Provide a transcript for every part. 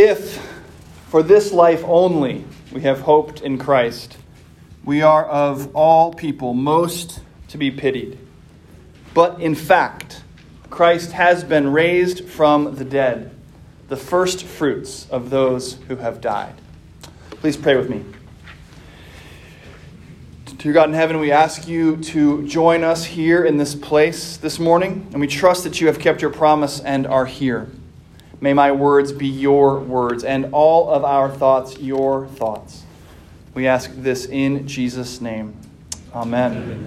If for this life only we have hoped in Christ, we are of all people most to be pitied. But in fact, Christ has been raised from the dead, the first fruits of those who have died. Please pray with me. To God in heaven, we ask you to join us here in this place this morning, and we trust that you have kept your promise and are here. May my words be your words, and all of our thoughts your thoughts. We ask this in Jesus' name. Amen.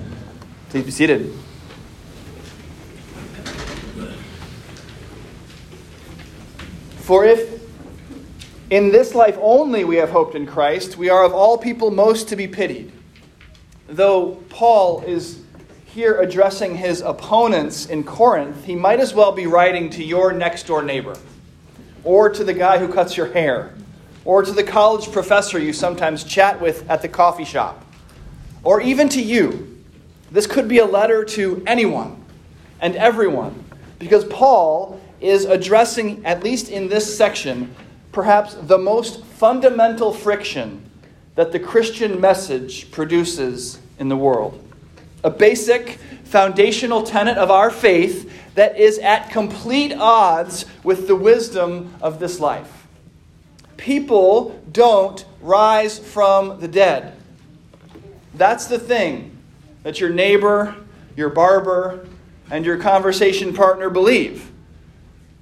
Please be seated. For if in this life only we have hoped in Christ, we are of all people most to be pitied though Paul is here addressing his opponents in Corinth, he might as well be writing to your next door neighbor, or to the guy who cuts your hair, or to the college professor you sometimes chat with at the coffee shop, or even to you. This could be a letter to anyone and everyone, because Paul is addressing, at least in this section, perhaps the most fundamental friction that the Christian message produces in the world. A basic foundational tenet of our faith that is at complete odds with the wisdom of this life. People don't rise from the dead. That's the thing that your neighbor, your barber, and your conversation partner believe.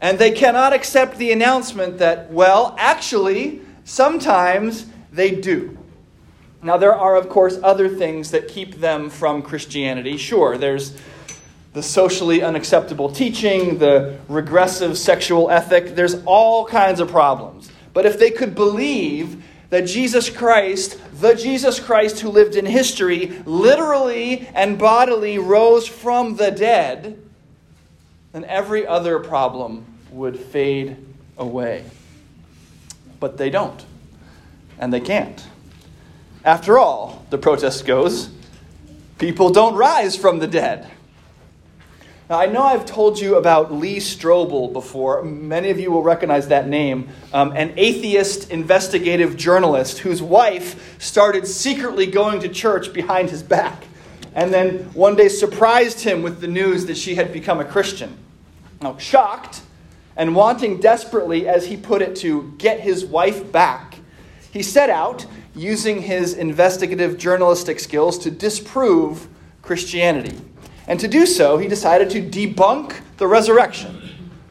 And they cannot accept the announcement that, well, actually, sometimes they do. Now, there are, of course, other things that keep them from Christianity. Sure, there's the socially unacceptable teaching, the regressive sexual ethic, there's all kinds of problems. But if they could believe that Jesus Christ, the Jesus Christ who lived in history, literally and bodily rose from the dead, then every other problem would fade away. But they don't, and they can't. After all, the protest goes, people don't rise from the dead. Now, I know I've told you about Lee Strobel before. Many of you will recognize that name. Um, an atheist investigative journalist whose wife started secretly going to church behind his back, and then one day surprised him with the news that she had become a Christian. Now, shocked and wanting desperately, as he put it, to get his wife back, he set out using his investigative journalistic skills to disprove Christianity. And to do so, he decided to debunk the resurrection,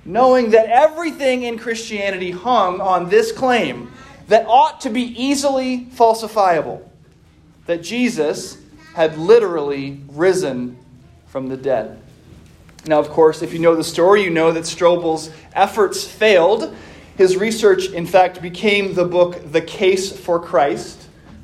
knowing that everything in Christianity hung on this claim that ought to be easily falsifiable that Jesus had literally risen from the dead. Now, of course, if you know the story, you know that Strobel's efforts failed his research, in fact, became the book The Case for Christ,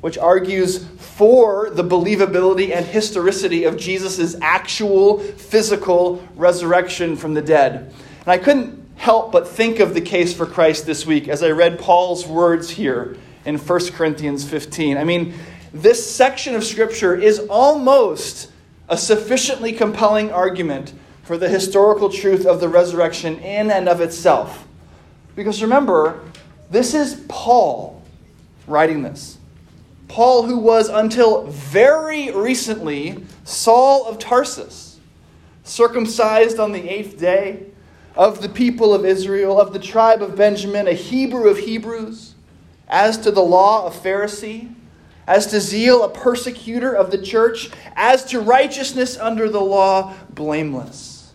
which argues for the believability and historicity of Jesus' actual physical resurrection from the dead. And I couldn't help but think of the case for Christ this week as I read Paul's words here in 1 Corinthians 15. I mean, this section of Scripture is almost a sufficiently compelling argument for the historical truth of the resurrection in and of itself. Because remember, this is Paul writing this. Paul, who was until very recently Saul of Tarsus, circumcised on the eighth day, of the people of Israel, of the tribe of Benjamin, a Hebrew of Hebrews, as to the law, a Pharisee, as to zeal, a persecutor of the church, as to righteousness under the law, blameless.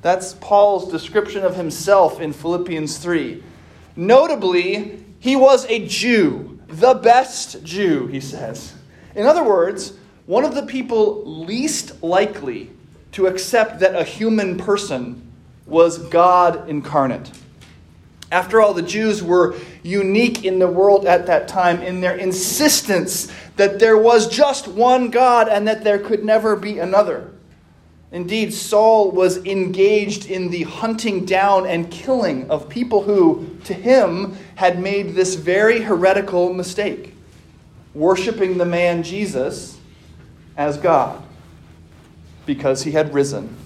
That's Paul's description of himself in Philippians 3. Notably, he was a Jew, the best Jew, he says. In other words, one of the people least likely to accept that a human person was God incarnate. After all, the Jews were unique in the world at that time in their insistence that there was just one God and that there could never be another. Indeed, Saul was engaged in the hunting down and killing of people who, to him, had made this very heretical mistake worshiping the man Jesus as God because he had risen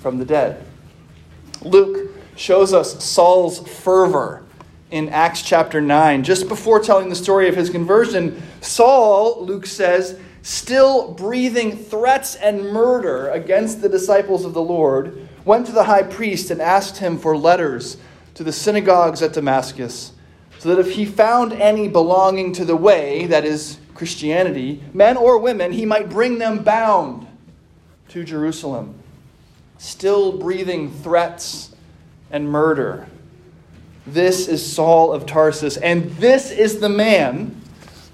from the dead. Luke shows us Saul's fervor in Acts chapter 9. Just before telling the story of his conversion, Saul, Luke says, still breathing threats and murder against the disciples of the Lord, went to the high priest and asked him for letters to the synagogues at Damascus, so that if he found any belonging to the way, that is, Christianity, men or women, he might bring them bound to Jerusalem, still breathing threats and murder. This is Saul of Tarsus, and this is the man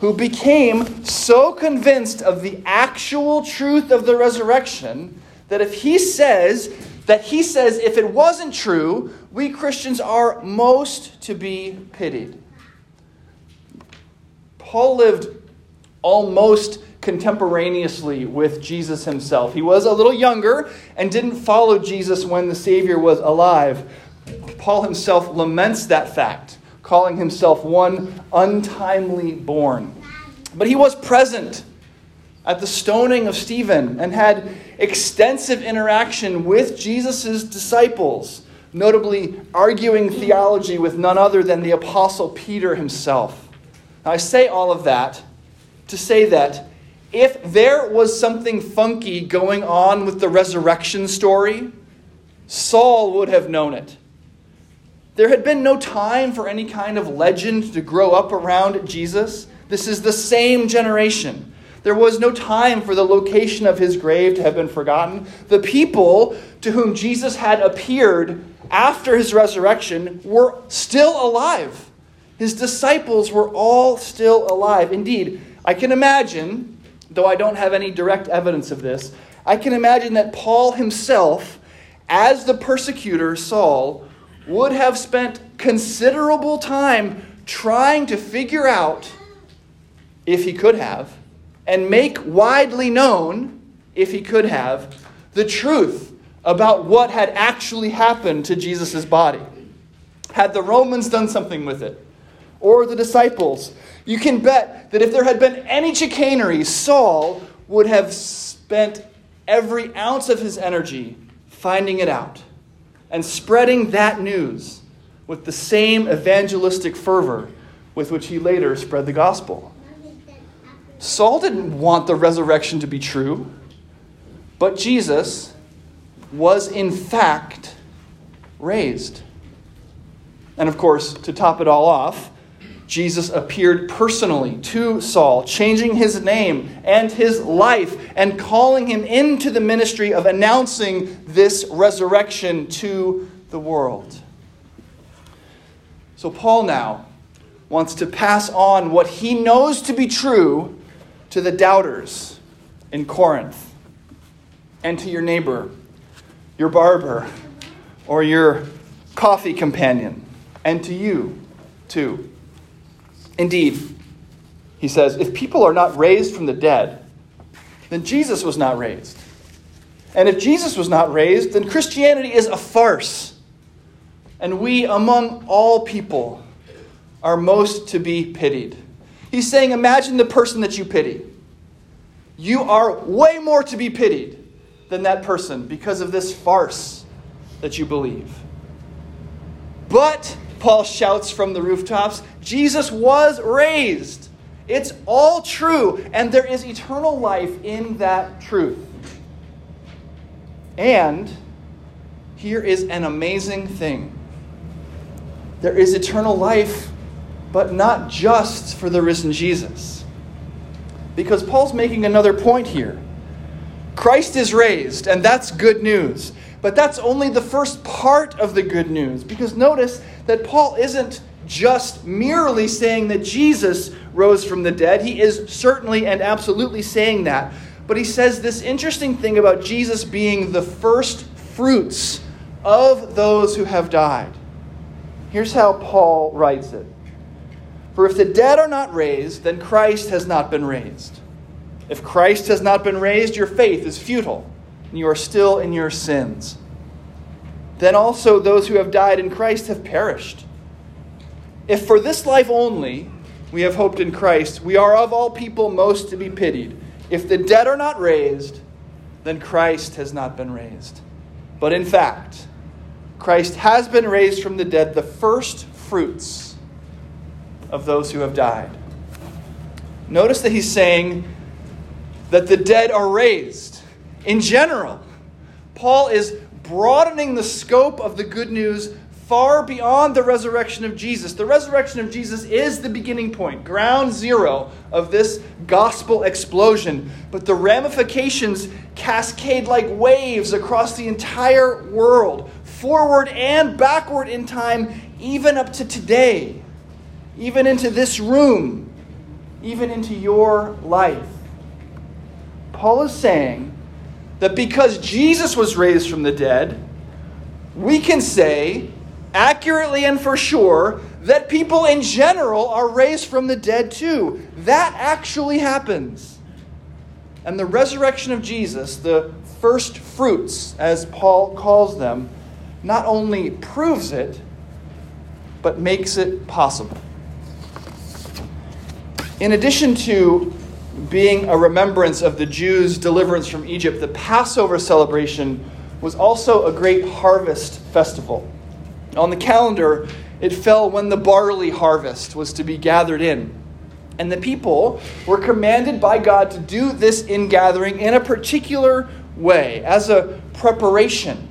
who became so convinced of the actual truth of the resurrection that if he says that he says if it wasn't true, we Christians are most to be pitied. Paul lived almost contemporaneously with Jesus himself. He was a little younger and didn't follow Jesus when the Savior was alive. Paul himself laments that fact, calling himself one untimely born. But he was present at the stoning of Stephen and had extensive interaction with Jesus' disciples, notably arguing theology with none other than the Apostle Peter himself. Now, I say all of that to say that if there was something funky going on with the resurrection story, Saul would have known it. There had been no time for any kind of legend to grow up around Jesus. This is the same generation. There was no time for the location of his grave to have been forgotten. The people to whom Jesus had appeared after his resurrection were still alive. His disciples were all still alive. Indeed, I can imagine, though I don't have any direct evidence of this, I can imagine that Paul himself, as the persecutor Saul, would have spent considerable time trying to figure out, if he could have, and make widely known, if he could have, the truth about what had actually happened to Jesus' body. Had the Romans done something with it, or the disciples, you can bet that if there had been any chicanery, Saul would have spent every ounce of his energy finding it out and spreading that news with the same evangelistic fervor with which he later spread the gospel. Saul didn't want the resurrection to be true, but Jesus was in fact raised. And of course, to top it all off, Jesus appeared personally to Saul, changing his name and his life and calling him into the ministry of announcing this resurrection to the world. So, Paul now wants to pass on what he knows to be true to the doubters in Corinth and to your neighbor, your barber, or your coffee companion, and to you too. Indeed, he says, if people are not raised from the dead, then Jesus was not raised. And if Jesus was not raised, then Christianity is a farce. And we, among all people, are most to be pitied. He's saying, imagine the person that you pity. You are way more to be pitied than that person because of this farce that you believe. But Paul shouts from the rooftops, Jesus was raised. It's all true, and there is eternal life in that truth. And here is an amazing thing there is eternal life, but not just for the risen Jesus. Because Paul's making another point here. Christ is raised, and that's good news. But that's only the first part of the good news. Because notice that Paul isn't just merely saying that Jesus rose from the dead. He is certainly and absolutely saying that. But he says this interesting thing about Jesus being the first fruits of those who have died. Here's how Paul writes it For if the dead are not raised, then Christ has not been raised. If Christ has not been raised, your faith is futile and you are still in your sins. Then also those who have died in Christ have perished. If for this life only we have hoped in Christ, we are of all people most to be pitied. If the dead are not raised, then Christ has not been raised. But in fact, Christ has been raised from the dead, the first fruits of those who have died. Notice that he's saying that the dead are raised in general. Paul is broadening the scope of the good news far beyond the resurrection of Jesus. The resurrection of Jesus is the beginning point, ground zero of this gospel explosion. But the ramifications cascade like waves across the entire world, forward and backward in time, even up to today, even into this room, even into your life. Paul is saying that because Jesus was raised from the dead, we can say accurately and for sure that people in general are raised from the dead too. That actually happens. And the resurrection of Jesus, the first fruits, as Paul calls them, not only proves it, but makes it possible. In addition to being a remembrance of the Jews' deliverance from Egypt, the Passover celebration was also a great harvest festival. On the calendar, it fell when the barley harvest was to be gathered in. And the people were commanded by God to do this ingathering in a particular way, as a preparation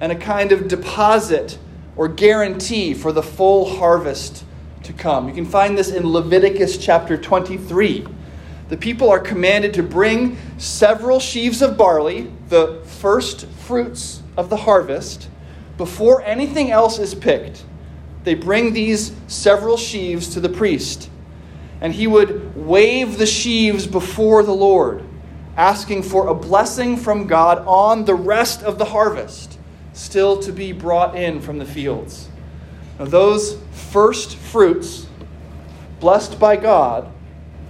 and a kind of deposit or guarantee for the full harvest to come. You can find this in Leviticus chapter 23. The people are commanded to bring several sheaves of barley, the first fruits of the harvest before anything else is picked, they bring these several sheaves to the priest. And he would wave the sheaves before the Lord, asking for a blessing from God on the rest of the harvest, still to be brought in from the fields. Now, those first fruits, blessed by God,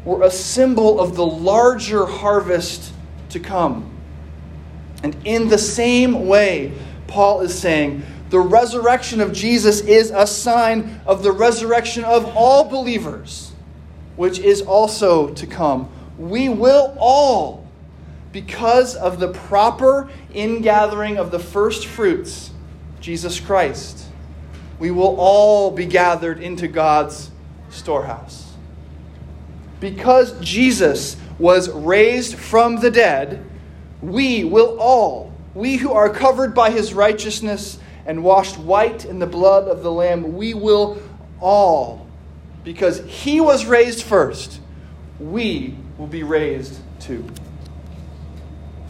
were a symbol of the larger harvest to come. And in the same way, Paul is saying the resurrection of Jesus is a sign of the resurrection of all believers, which is also to come. We will all, because of the proper ingathering of the first fruits, Jesus Christ, we will all be gathered into God's storehouse. Because Jesus was raised from the dead, we will all we who are covered by his righteousness and washed white in the blood of the Lamb, we will all, because he was raised first, we will be raised too.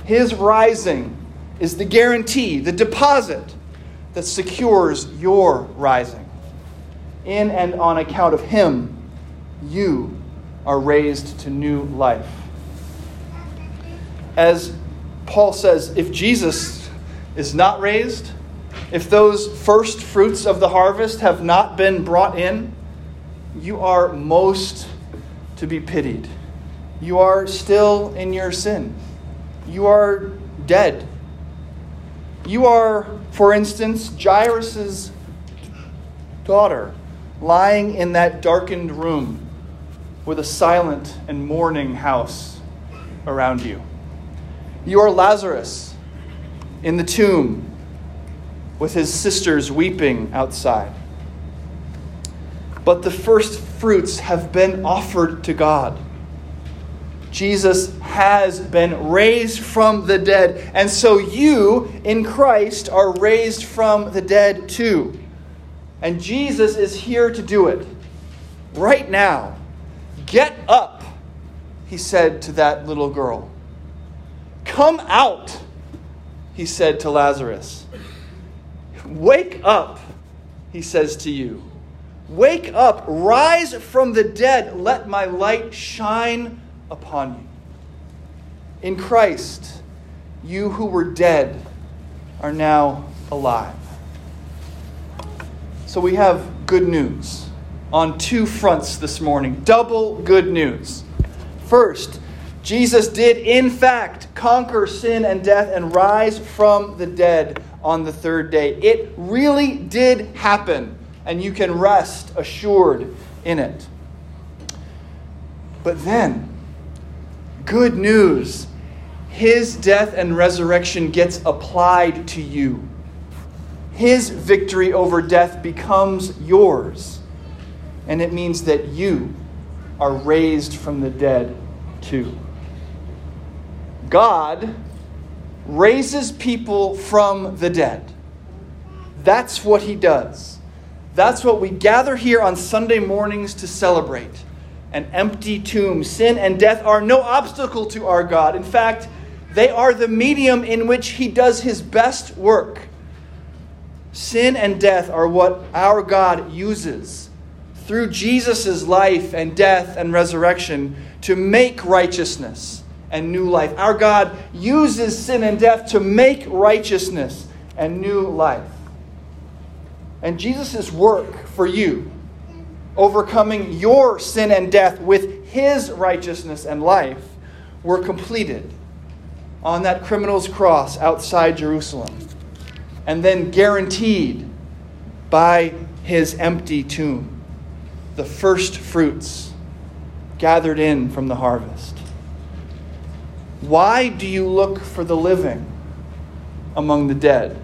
His rising is the guarantee, the deposit that secures your rising. In and on account of him, you are raised to new life. As Paul says if Jesus is not raised, if those first fruits of the harvest have not been brought in, you are most to be pitied. You are still in your sin. You are dead. You are, for instance, Jairus' daughter lying in that darkened room with a silent and mourning house around you. You are Lazarus in the tomb with his sisters weeping outside. But the first fruits have been offered to God. Jesus has been raised from the dead, and so you in Christ are raised from the dead too. And Jesus is here to do it right now. Get up, he said to that little girl. Come out, he said to Lazarus. Wake up, he says to you. Wake up, rise from the dead, let my light shine upon you. In Christ, you who were dead are now alive. So we have good news on two fronts this morning. Double good news. First, Jesus did, in fact, conquer sin and death and rise from the dead on the third day. It really did happen, and you can rest assured in it. But then, good news his death and resurrection gets applied to you. His victory over death becomes yours. and it means that you are raised from the dead too. God raises people from the dead. That's what he does. That's what we gather here on Sunday mornings to celebrate. An empty tomb. Sin and death are no obstacle to our God. In fact, they are the medium in which he does his best work. Sin and death are what our God uses through Jesus' life and death and resurrection to make righteousness and new life. Our God uses sin and death to make righteousness and new life. And Jesus' work for you, overcoming your sin and death with his righteousness and life, were completed on that criminal's cross outside Jerusalem, and then guaranteed by his empty tomb the first fruits gathered in from the harvest. Why do you look for the living among the dead?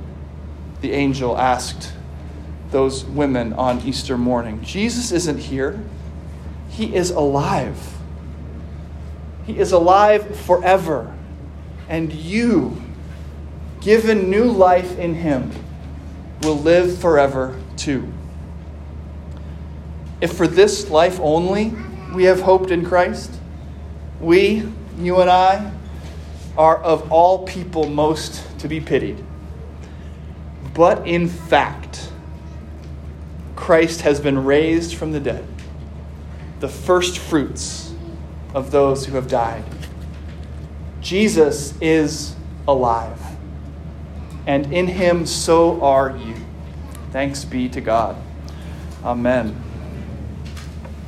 The angel asked those women on Easter morning. Jesus isn't here, he is alive. He is alive forever. And you, given new life in him, will live forever too. If for this life only we have hoped in Christ, we, you and I, are of all people most to be pitied. But in fact, Christ has been raised from the dead, the first fruits of those who have died. Jesus is alive, and in him so are you. Thanks be to God. Amen.